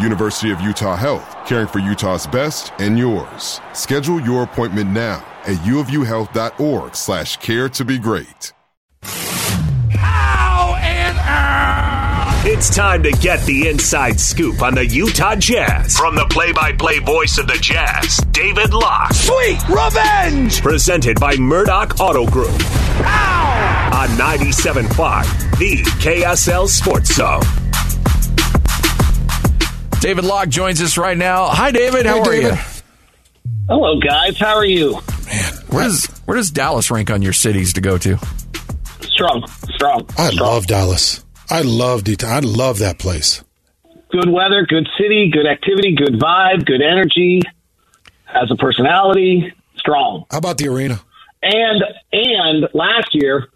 University of Utah Health, caring for Utah's best and yours. Schedule your appointment now at uofuhealth.org slash care to be great. Ow and ow. It's time to get the inside scoop on the Utah Jazz from the play-by-play voice of the Jazz, David Locke. Sweet revenge. Presented by Murdock Auto Group. Ow. On 97.5, the KSL Sports Zone. David Locke joins us right now. Hi, David. How Hey, are David. you? Hello, guys. How are you? Man, where does where does Dallas rank on your cities to go to? Strong, strong. I strong. love Dallas. I love Det- I love that place. good weather, good city, good activity, good vibe, good energy. Has a personality, strong. How about the arena? And and last year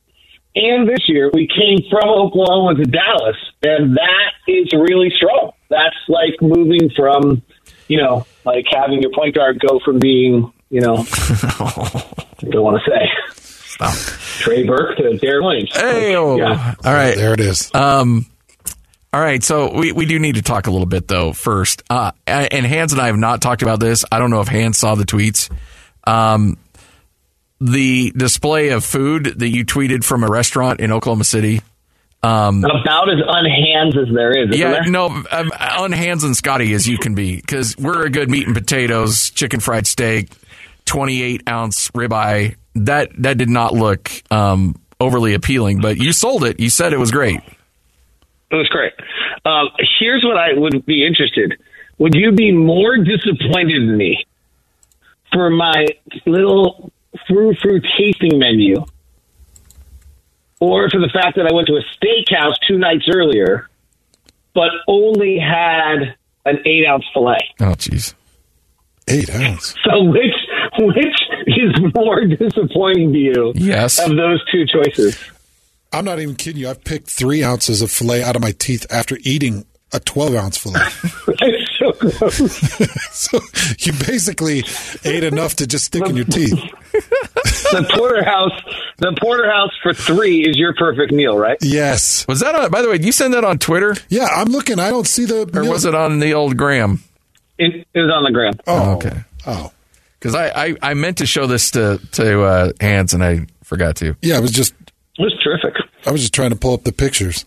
and this year we came from Oklahoma to Dallas, and that is really strong. That's like moving from, you know, like having your point guard go from being, you know, I don't want to say Stop. Trey Burke to Deron Williams. Hey, Yeah. all right. There it is. Um, all right. So we, we do need to talk a little bit though first. Uh, and Hans and I have not talked about this. I don't know if Hans saw the tweets. Um, the display of food that you tweeted from a restaurant in Oklahoma City. Um, About as unhands as there is. yeah, there? no, um, on Hans and Scotty as you can be because we're a good meat and potatoes, chicken fried steak, twenty eight ounce ribeye. That that did not look um, overly appealing, but you sold it. You said it was great. It was great. Um, here's what I would be interested. Would you be more disappointed in me for my little frou frou tasting menu, or for the fact that I went to a steakhouse two nights earlier, but only had an eight ounce fillet? Oh, jeez. Eight ounce. So which which is more disappointing to you? Yes. Of those two choices. I'm not even kidding you. I've picked three ounces of fillet out of my teeth after eating a 12 ounce fillet. It's so gross. so you basically ate enough to just stick in your teeth. the porterhouse, the porterhouse for three is your perfect meal, right? Yes. Was that on? By the way, did you send that on Twitter Yeah, I'm looking. I don't see the. or was it on the old Gram? It, it was on the ground. Oh, okay. Oh, Because I, I I meant to show this to to uh, Hans and I forgot to. yeah. It was just. It was terrific. I was just trying to pull up the pictures.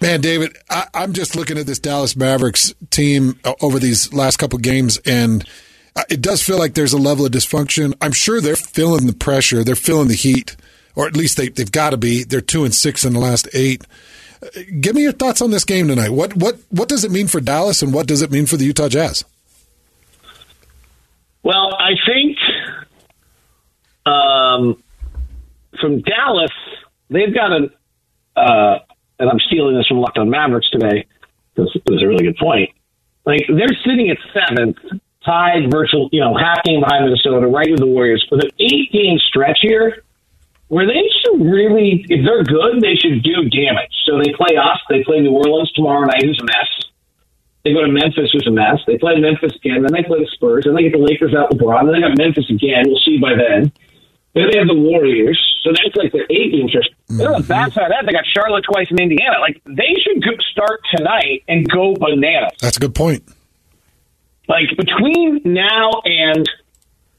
Man, David, I, I'm just looking at this Dallas Mavericks team uh, over these last couple games, and uh, it does feel like there's a level of dysfunction. I'm sure they're feeling the pressure, they're feeling the heat, or at least they, they've got to be. They're two and six in the last eight. Uh, Give me your thoughts on this game tonight. What what what does it mean for Dallas, and what does it mean for the Utah Jazz? Well, I think um, from Dallas, they've got an, uh, and I'm stealing this from Locked On Mavericks today. This was a really good point. Like they're sitting at seventh, tied virtual, you know, half game behind Minnesota, right with the Warriors, with an eight game stretch here where they should really, if they're good, they should do damage. So they play us, they play New Orleans tomorrow night, who's a mess. They go to Memphis, who's a mess. They play Memphis again, then they play the Spurs, then they get the Lakers out LeBron, then they got Memphis again. We'll see by then. Then they have the Warriors, so that's like the eight games. Mm-hmm. Then on the backside of that, they got Charlotte twice in Indiana. Like they should start tonight and go bananas. That's a good point. Like between now and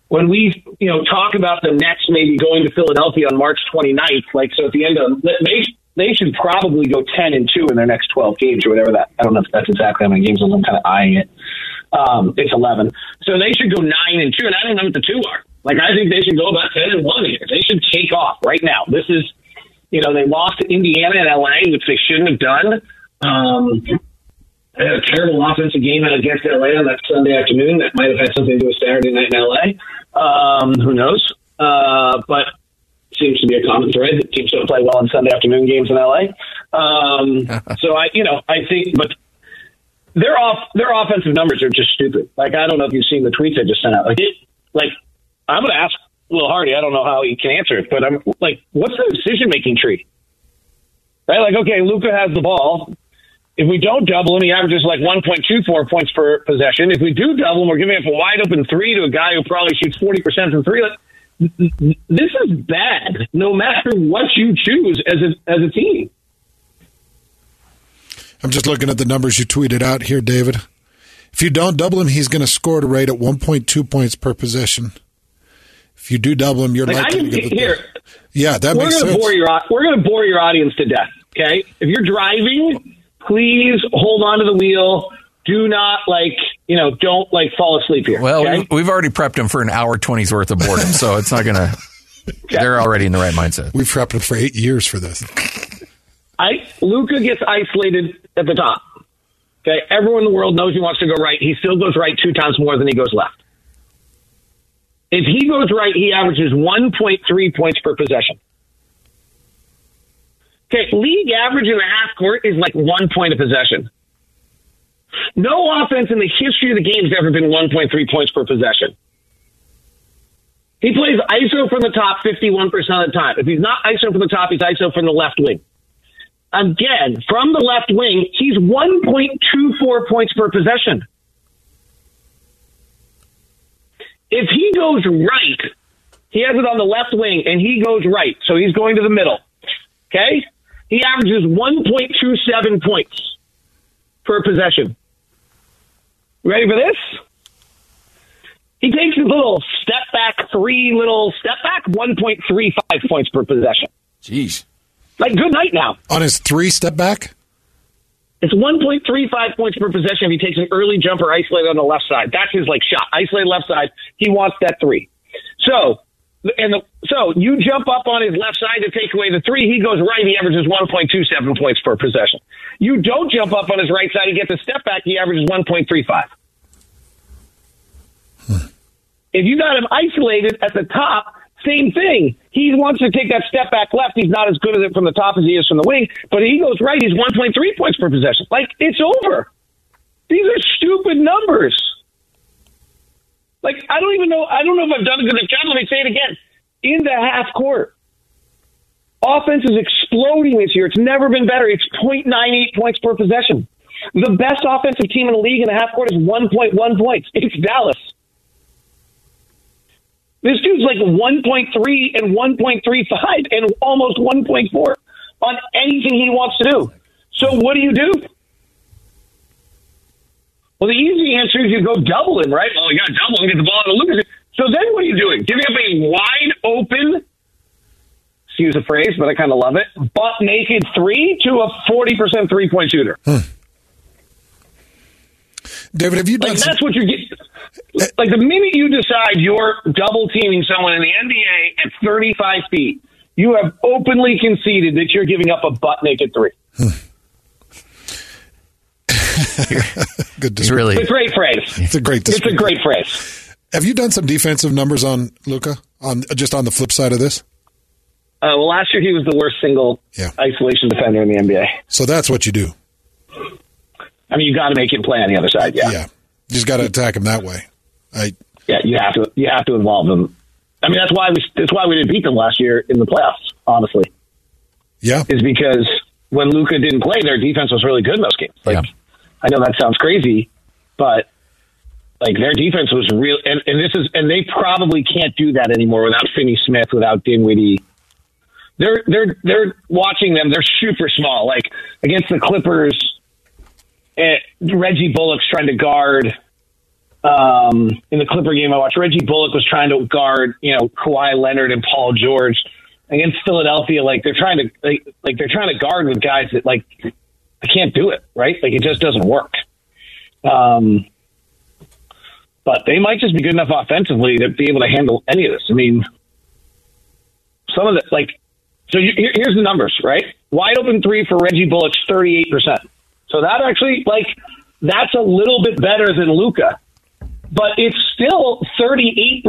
when we, you know, talk about the Nets maybe going to Philadelphia on March 29th, like so at the end of they they should probably go 10 and 2 in their next 12 games or whatever that. I don't know if that's exactly how many games. I'm kind of eyeing it. Um, it's 11. So they should go 9 and 2, and I don't know what the two are. Like, I think they should go about 10 and 1 here. They should take off right now. This is, you know, they lost to Indiana and LA, which they shouldn't have done. Um, they had a terrible offensive game against LA on that Sunday afternoon. That might have had something to do with Saturday night in LA. Um, who knows? Uh, but seems to be a common thread that teams don't play well in Sunday afternoon games in LA. Um, so I, you know, I think, but their off their offensive numbers are just stupid. Like I don't know if you've seen the tweets I just sent out. Like it, like I'm going to ask Will Hardy. I don't know how he can answer it, but I'm like, what's the decision making tree? Right? Like, okay, Luka has the ball. If we don't double him, he averages like 1.24 points per possession. If we do double him, we're giving up a wide open three to a guy who probably shoots 40% from three. This is bad no matter what you choose as a, as a team. I'm just looking at the numbers you tweeted out here, David. If you don't double him, he's going to score at a rate at 1.2 points per possession. If you do double them, you're like, likely to get the here. Yeah, that we're makes gonna sense. Bore your, we're going to bore your audience to death. Okay, if you're driving, please hold on to the wheel. Do not like you know, don't like fall asleep here. Well, okay? we've already prepped them for an hour twenty's worth of boredom, so it's not going to. They're already in the right mindset. We've prepped them for eight years for this. I Luka gets isolated at the top. Okay, everyone in the world knows he wants to go right. He still goes right two times more than he goes left. If he goes right, he averages 1.3 points per possession. Okay, league average in the half court is like one point of possession. No offense in the history of the game has ever been 1.3 points per possession. He plays ISO from the top 51% of the time. If he's not ISO from the top, he's ISO from the left wing. Again, from the left wing, he's 1.24 points per possession. If he goes right, he has it on the left wing and he goes right, so he's going to the middle. Okay? He averages 1.27 points per possession. Ready for this? He takes a little step back, three little step back, 1.35 points per possession. Jeez. Like, good night now. On his three step back? It's 1.35 points per possession if he takes an early jumper isolated on the left side. That's his like shot. Isolated left side. He wants that three. So, and the, so you jump up on his left side to take away the three. He goes right. He averages 1.27 points per possession. You don't jump up on his right side. He gets a step back. He averages 1.35. Hmm. If you got him isolated at the top, same thing. He wants to take that step back left. He's not as good at it from the top as he is from the wing, but he goes right. He's 1.3 points per possession. Like, it's over. These are stupid numbers. Like, I don't even know. I don't know if I've done a good enough job. Let me say it again. In the half court, offense is exploding this year. It's never been better. It's 0.98 points per possession. The best offensive team in the league in the half court is 1.1 points. It's Dallas. This dude's like 1.3 and 1.35 and almost 1.4 on anything he wants to do. So what do you do? Well, the easy answer is you go double him, right? Oh, you got to double him, get the ball out of Luka's. So then what are you doing? Giving up a wide open, excuse the phrase, but I kind of love it, butt naked three to a 40% three point shooter. Hmm. David, have you done like, some- That's what you're getting. Like the minute you decide you're double teaming someone in the NBA at 35 feet, you have openly conceded that you're giving up a butt naked three. Good It's really It's a great phrase. It's a great It's a great phrase. Have you done some defensive numbers on Luka? On just on the flip side of this? Uh, well, last year he was the worst single Yeah. isolation defender in the NBA. So that's what you do. I mean, you got to make him play on the other side. Yeah. Yeah. You just got to attack him that way. I Yeah, you have to. You have to involve them. I mean, that's why we. That's why we didn't beat them last year in the playoffs. Honestly, yeah. is because when Luka didn't play, their defense was really good in those games. Like, Yeah. I know that sounds crazy, but Like their defense was real, and, and this is, and they probably can't do that anymore without Finney Smith, without Dinwiddie. They're they're they're watching them. They're super small. Like against the Clippers, eh, Reggie Bullock's trying to guard. Um, in the Clipper game, I watched Reggie Bullock was trying to guard, you know, Kawhi Leonard and Paul George against Philadelphia. Like they're trying to, like, like they're trying to guard with guys that like I can't do it, right? Like it just doesn't work. Um, but they might just be good enough offensively to be able to handle any of this. I mean, some of the like, so you, here's the numbers, right? Wide open three for Reggie Bullock's 38%. So that actually, like, that's a little bit better than Luka, but it's still 38%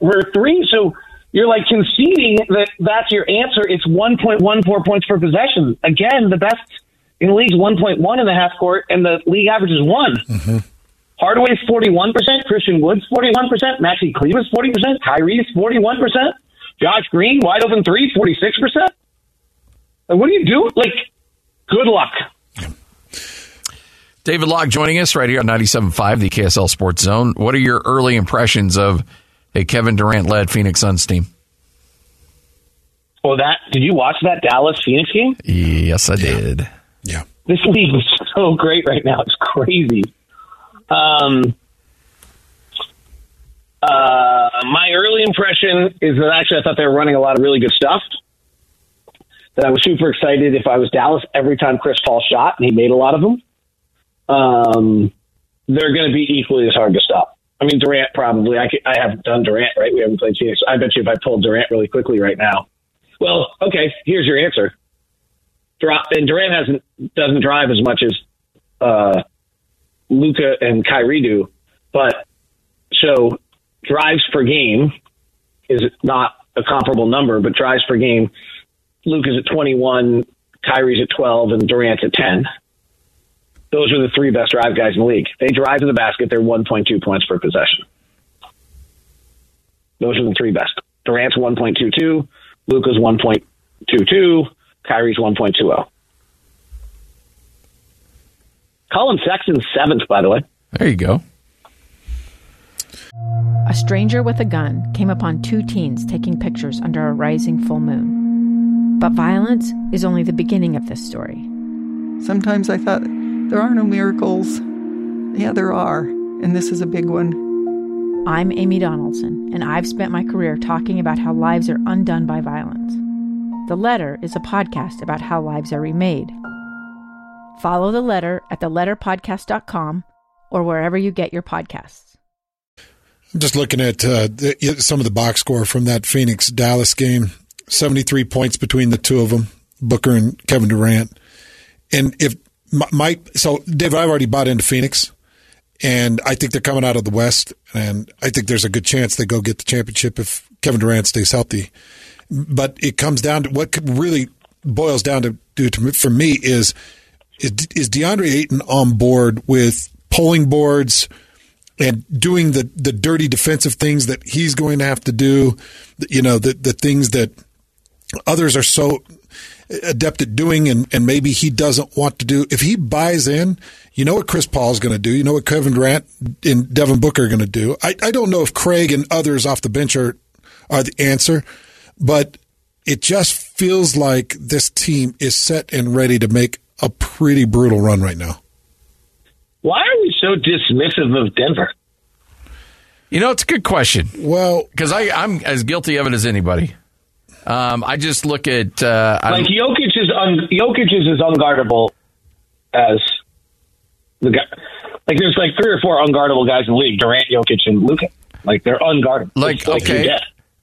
for three. So you're like conceding that that's your answer. It's 1.14 points per possession. Again, the best in the league's 1.1 in the half court, and the league average is one. Mm-hmm. Hardaway's 41%, Christian Wood's 41%, Maxi Kleber's 40%, Kyrie's 41%, Josh Green, wide open three, 46%. Like, what do you do? Like, good luck. David Locke joining us right here on 97.5, the KSL Sports Zone. What are your early impressions of a Kevin Durant led Phoenix Suns team? Well, that did you watch that Dallas Phoenix game? Yes, I did. Yeah. This league is so great right now. It's crazy. Um, uh, my early impression is that actually I thought they were running a lot of really good stuff. That I was super excited if I was Dallas every time Chris Paul shot, and he made a lot of them. Um, they're going to be equally as hard to stop. I mean, Durant probably. I, could, I haven't done Durant, right? We haven't played Phoenix. I bet you if I pulled Durant really quickly right now. Well, okay, here's your answer. Drop and Durant hasn't doesn't drive as much as uh, Luka and Kyrie do, but so drives per game is not a comparable number, but drives per game, Luka's at 21, Kyrie's at 12, and Durant's at 10. Those are the three best drive guys in the league. They drive to the basket, they're 1.2 points per possession. Those are the three best. Durant's 1.22, Luka's 1.22, Kyrie's 1.20. Collin Sexton's seventh, by the way. There you go. A stranger with a gun came upon two teens taking pictures under a rising full moon. But violence is only the beginning of this story. Sometimes I thought, there are no miracles. Yeah, there are, and this is a big one. I'm Amy Donaldson, and I've spent my career talking about how lives are undone by violence. The Letter is a podcast about how lives are remade. Follow The Letter at theletterpodcast.com or wherever you get your podcasts. I'm just looking at uh, the, some of the box score from that Phoenix Dallas game 73 points between the two of them, Booker and Kevin Durant. And if Mike, so David, I've already bought into Phoenix, and I think they're coming out of the West, and I think there's a good chance they go get the championship if Kevin Durant stays healthy. But it comes down to what really boils down to, to for me is is, is DeAndre Ayton on board with pulling boards and doing the, the dirty defensive things that he's going to have to do, you know, the, the things that others are so adept at doing and, and maybe he doesn't want to do. If he buys in, you know what Chris Paul is going to do. You know what Kevin Durant and Devin Booker are going to do. I, I don't know if Craig and others off the bench are, are the answer, but it just feels like this team is set and ready to make a pretty brutal run right now. Why are we so dismissive of Denver? You know, it's a good question. Well, because I'm as guilty of it as anybody. Um, I just look at uh, like Jokic is un- Jokic is as unguardable as the guy. Like there's like three or four unguardable guys in the league: Durant, Jokic, and Luka. Like they're unguardable. Like, like okay,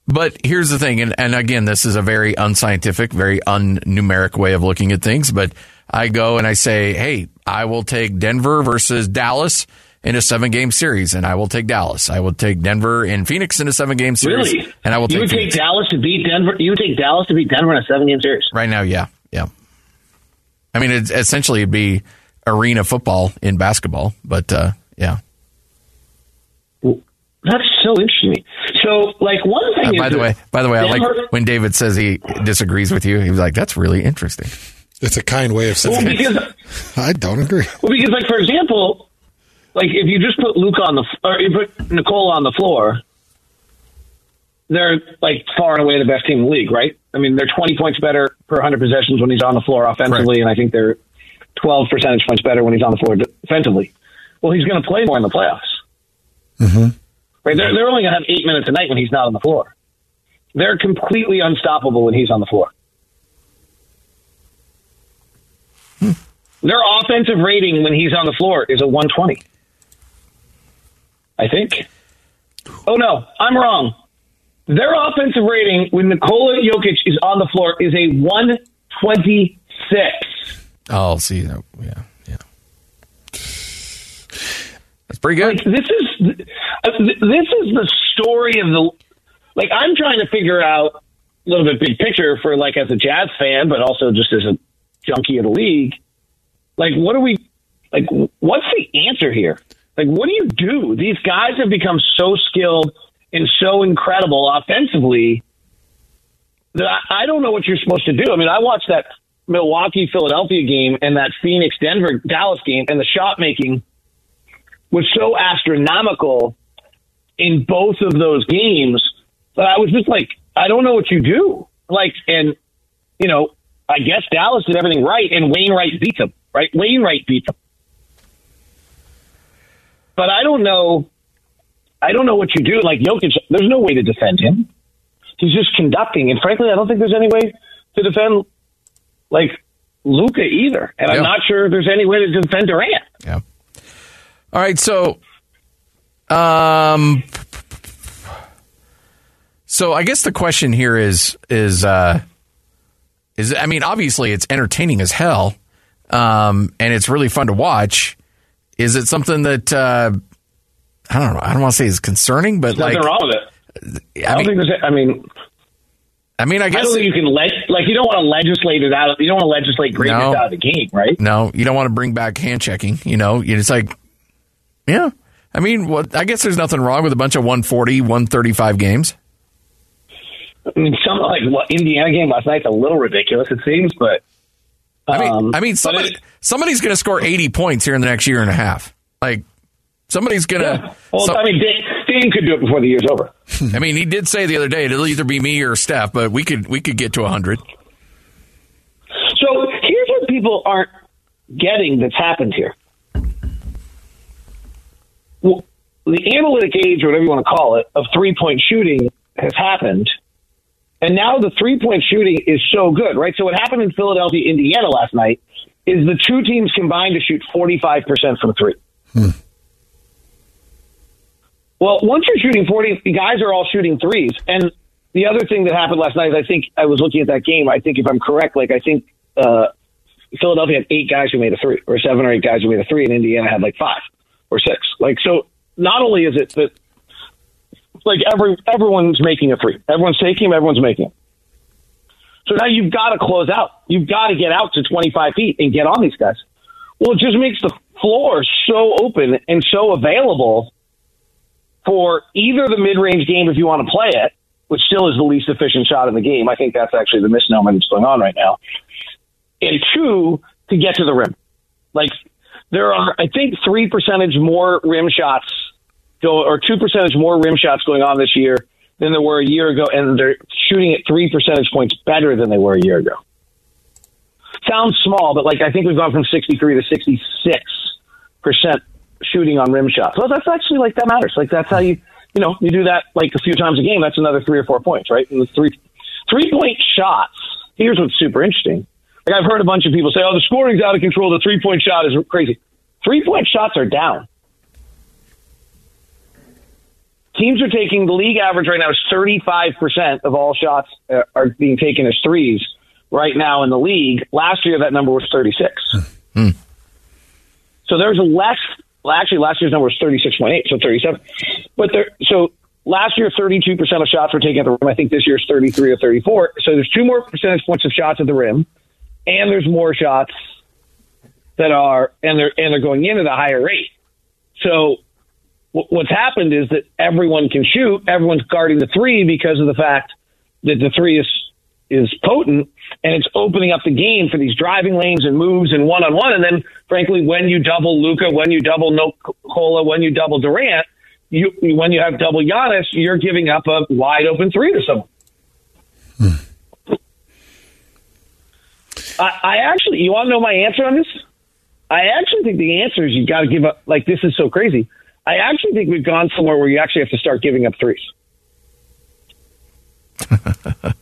but here's the thing, and, and again, this is a very unscientific, very unnumeric way of looking at things. But I go and I say, hey, I will take Denver versus Dallas in a seven game series, and I will take Dallas. I will take Denver and Phoenix in a seven game series. Really? And I will you take would Phoenix. take Dallas to beat Denver. You would take Dallas to beat Denver in a seven game series. Right now, yeah, yeah. I mean, it, essentially, it'd be arena football in basketball, but uh, yeah. That's so interesting. So, like one thing. Uh, by the way, by the way, Denver, I like when David says he disagrees with you. He was like, "That's really interesting." It's a kind way of saying. Well, because I don't agree. Well, because like for example, like if you just put Luka on the or you put Nikola on the floor, they're like far and away the best team in the league, right? I mean, they're 20 points better per 100 possessions when he's on the floor offensively, and I think they're 12 percentage points better when he's on the floor defensively. Well, he's going to play more in the playoffs. Mm-hmm. Right? They're, they're only going to have eight minutes a night when he's not on the floor. They're completely unstoppable when he's on the floor. Their offensive rating when he's on the floor is a 120. I think. Oh no, I'm wrong. Their offensive rating when Nikola Jokic is on the floor is a 126. Oh, see, yeah, yeah. That's pretty good. Like, this is this is the story of the. Like I'm trying to figure out a little bit big picture for like as a Jazz fan, but also just as a junkie of the league. Like, what are we? Like, what's the answer here? Like, what do you do? These guys have become so skilled and so incredible offensively that I don't know what you're supposed to do. I mean, I watched that Milwaukee Philadelphia game and that Phoenix Denver Dallas game, and the shot making was so astronomical in both of those games that I was just like, I don't know what you do. Like, and, you know, I guess Dallas did everything right, and Wainwright beat them, right? Wainwright beat them. But I don't know. I don't know what you do. Like Jokic, there's no way to defend him. He's just conducting, and frankly, I don't think there's any way to defend like Luka either. And yeah. I'm not sure there's any way to defend Durant. Yeah. All right, so, um, so I guess the question here is is uh, is I mean, obviously it's entertaining as hell, um, and it's really fun to watch. Is it something that uh, I don't know? I don't want to say is concerning, but There's like nothing wrong with it. I, I don't mean, think there's. I mean, I mean, I guess I don't think you can let like you don't want to legislate it out. Of, you don't want to legislate greatness no, out of the game, right? No, you don't want to bring back hand checking. You know, it's like, yeah. I mean, what? I guess there's nothing wrong with a bunch of 140, 135 games. I mean, something like what Indiana game last night's a little ridiculous. It seems, but I mean, um, I mean, somebody, it, somebody's going to score 80 points here in the next year and a half. Like somebody's going to. Yeah. Well, some, I mean, Dame could do it before the year's over. I mean, he did say the other day it'll either be me or Steph, but we could we could get to 100. So here's what people aren't getting that's happened here. Well, the analytic age, or whatever you want to call it, of three point shooting has happened. And now the three point shooting is so good, right? So what happened in Philadelphia, Indiana last night is the two teams combined to shoot 45% from three. Hmm. Well, once you're shooting 40, the guys are all shooting threes. And the other thing that happened last night is I think I was looking at that game. I think if I'm correct, like I think uh, Philadelphia had eight guys who made a three, or seven or eight guys who made a three, and Indiana had like five or six. Like, so not only is it that like every everyone's making a three, everyone's taking them, everyone's making them. So now you've got to close out. You've got to get out to 25 feet and get on these guys. Well, it just makes the floor so open and so available for either the mid-range game if you want to play it, which still is the least efficient shot in the game. I think that's actually the misnomer that's going on right now. And two, to get to the rim. Like there are, I think, three percentage more rim shots or two percentage more rim shots going on this year than there were a year ago, and they're shooting at three percentage points better than they were a year ago. Sounds small, but like I think we've gone from 63 to 66 percent shooting on rim shots. Well, that's actually like that matters. Like that's how you, you know, you do that like a few times a game. That's another three or four points, right? And the three, three point shots. Here's what's super interesting. Like I've heard a bunch of people say, "Oh, the scoring's out of control. The three point shot is crazy." Three point shots are down. Teams are taking the league average right now is 35% of all shots uh, are being taken as threes right now in the league. Last year, that number was 36. Hmm. So there's less. Well, actually, last year's number was 36.8, so 37. But there, so last year, 32% of shots were taken at the rim. I think this year's 33 or 34. So there's two more percentage points of shots at the rim, and there's more shots that are and they're and they're going in at a higher rate. So what's happened is that everyone can shoot. Everyone's guarding the three because of the fact that the three is is potent and it's opening up the game for these driving lanes and moves and one on one. And then, frankly, when you double Luka, when you double Nikola, when you double Durant, you when you have double Giannis, you're giving up a wide open three to someone. Hmm. I, I actually, you want to know my answer on this? I actually think the answer is you got to give up. Like this is so crazy. I actually think we've gone somewhere where you actually have to start giving up threes.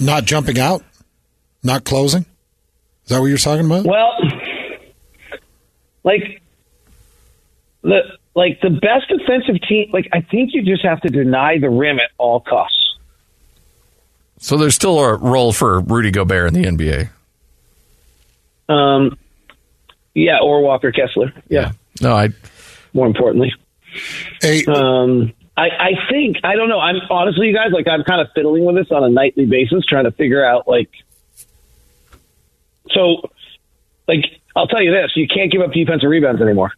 Not jumping out, not closing. Is that what you're talking about? Well, like the like the best defensive team. Like I think you just have to deny the rim at all costs. So there's still a role for Rudy Gobert in the NBA. Um, yeah, or Walker Kessler. Yeah. yeah. No, I. More importantly, hey, um, I, I think I don't know. I'm honestly, you guys, like I'm kind of fiddling with this on a nightly basis, trying to figure out like. So, like I'll tell you this: you can't give up defensive rebounds anymore.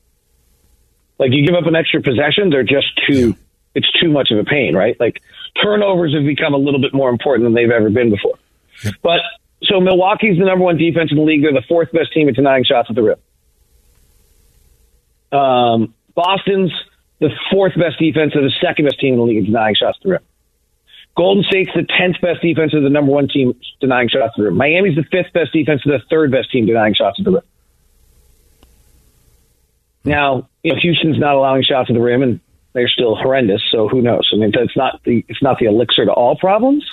Like you give up an extra possession, they're just too. It's too much of a pain, right? Like turnovers have become a little bit more important than they've ever been before. But so Milwaukee's the number one defense in the league. They're the fourth best team at denying shots at the rim. Um, Boston's the fourth best defense and the second best team in the league denying shots to the rim. Golden State's the tenth best defense and the number one team denying shots to the rim. Miami's the fifth best defense and the third best team denying shots at the rim. Now, you know, Houston's not allowing shots to the rim, and they're still horrendous. So who knows? I mean, it's not the it's not the elixir to all problems,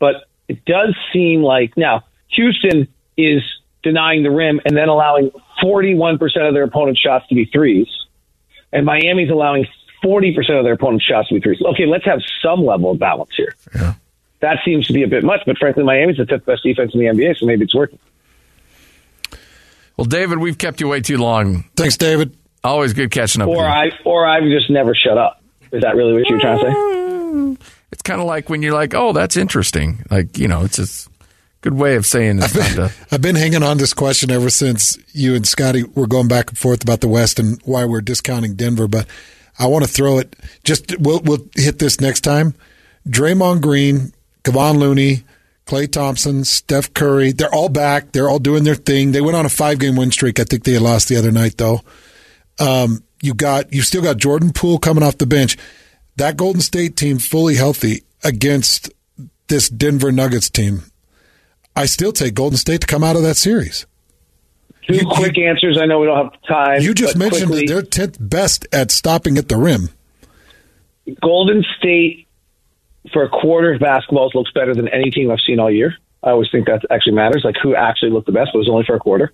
but it does seem like now Houston is denying the rim and then allowing 41% of their opponent's shots to be threes and Miami's allowing 40% of their opponent's shots to be threes. Okay, let's have some level of balance here. Yeah. That seems to be a bit much, but frankly, Miami's the fifth best defense in the NBA, so maybe it's working. Well, David, we've kept you way too long. Thanks, David. Always good catching up. Or I, or I've just never shut up. Is that really what you're trying to say? It's kind of like when you're like, "Oh, that's interesting." Like you know, it's just good way of saying I've been. I've been hanging on this question ever since you and Scotty were going back and forth about the West and why we're discounting Denver. But I want to throw it. Just we'll we'll hit this next time. Draymond Green, Kevon Looney, Klay Thompson, Steph Curry. They're all back. They're all doing their thing. They went on a five game win streak. I think they lost the other night though. Um, you got you still got Jordan Poole coming off the bench. That Golden State team fully healthy against this Denver Nuggets team I still take Golden State to come out of that series. Two you, quick you, answers. I know we don't have time. You just mentioned quickly, that they're tenth best at stopping at the rim. Golden State for a quarter of basketballs looks better than any team I've seen all year. I always think that actually matters, like who actually looked the best, but it was only for a quarter.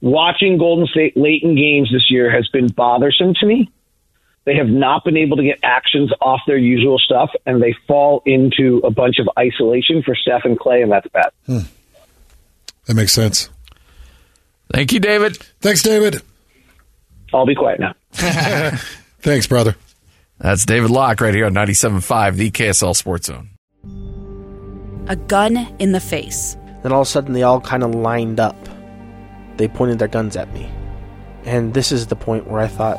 Watching Golden State late in games this year has been bothersome to me they have not been able to get actions off their usual stuff, and they fall into a bunch of isolation for Steph and Klay, and that's bad. Hmm. That makes sense. Thank you, David. Thanks, David. I'll be quiet now. Thanks, brother. That's David Locke right here on 97.5, the KSL Sports Zone. A gun in the face. Then all of a sudden, they all kind of lined up. They pointed their guns at me. And this is the point where I thought,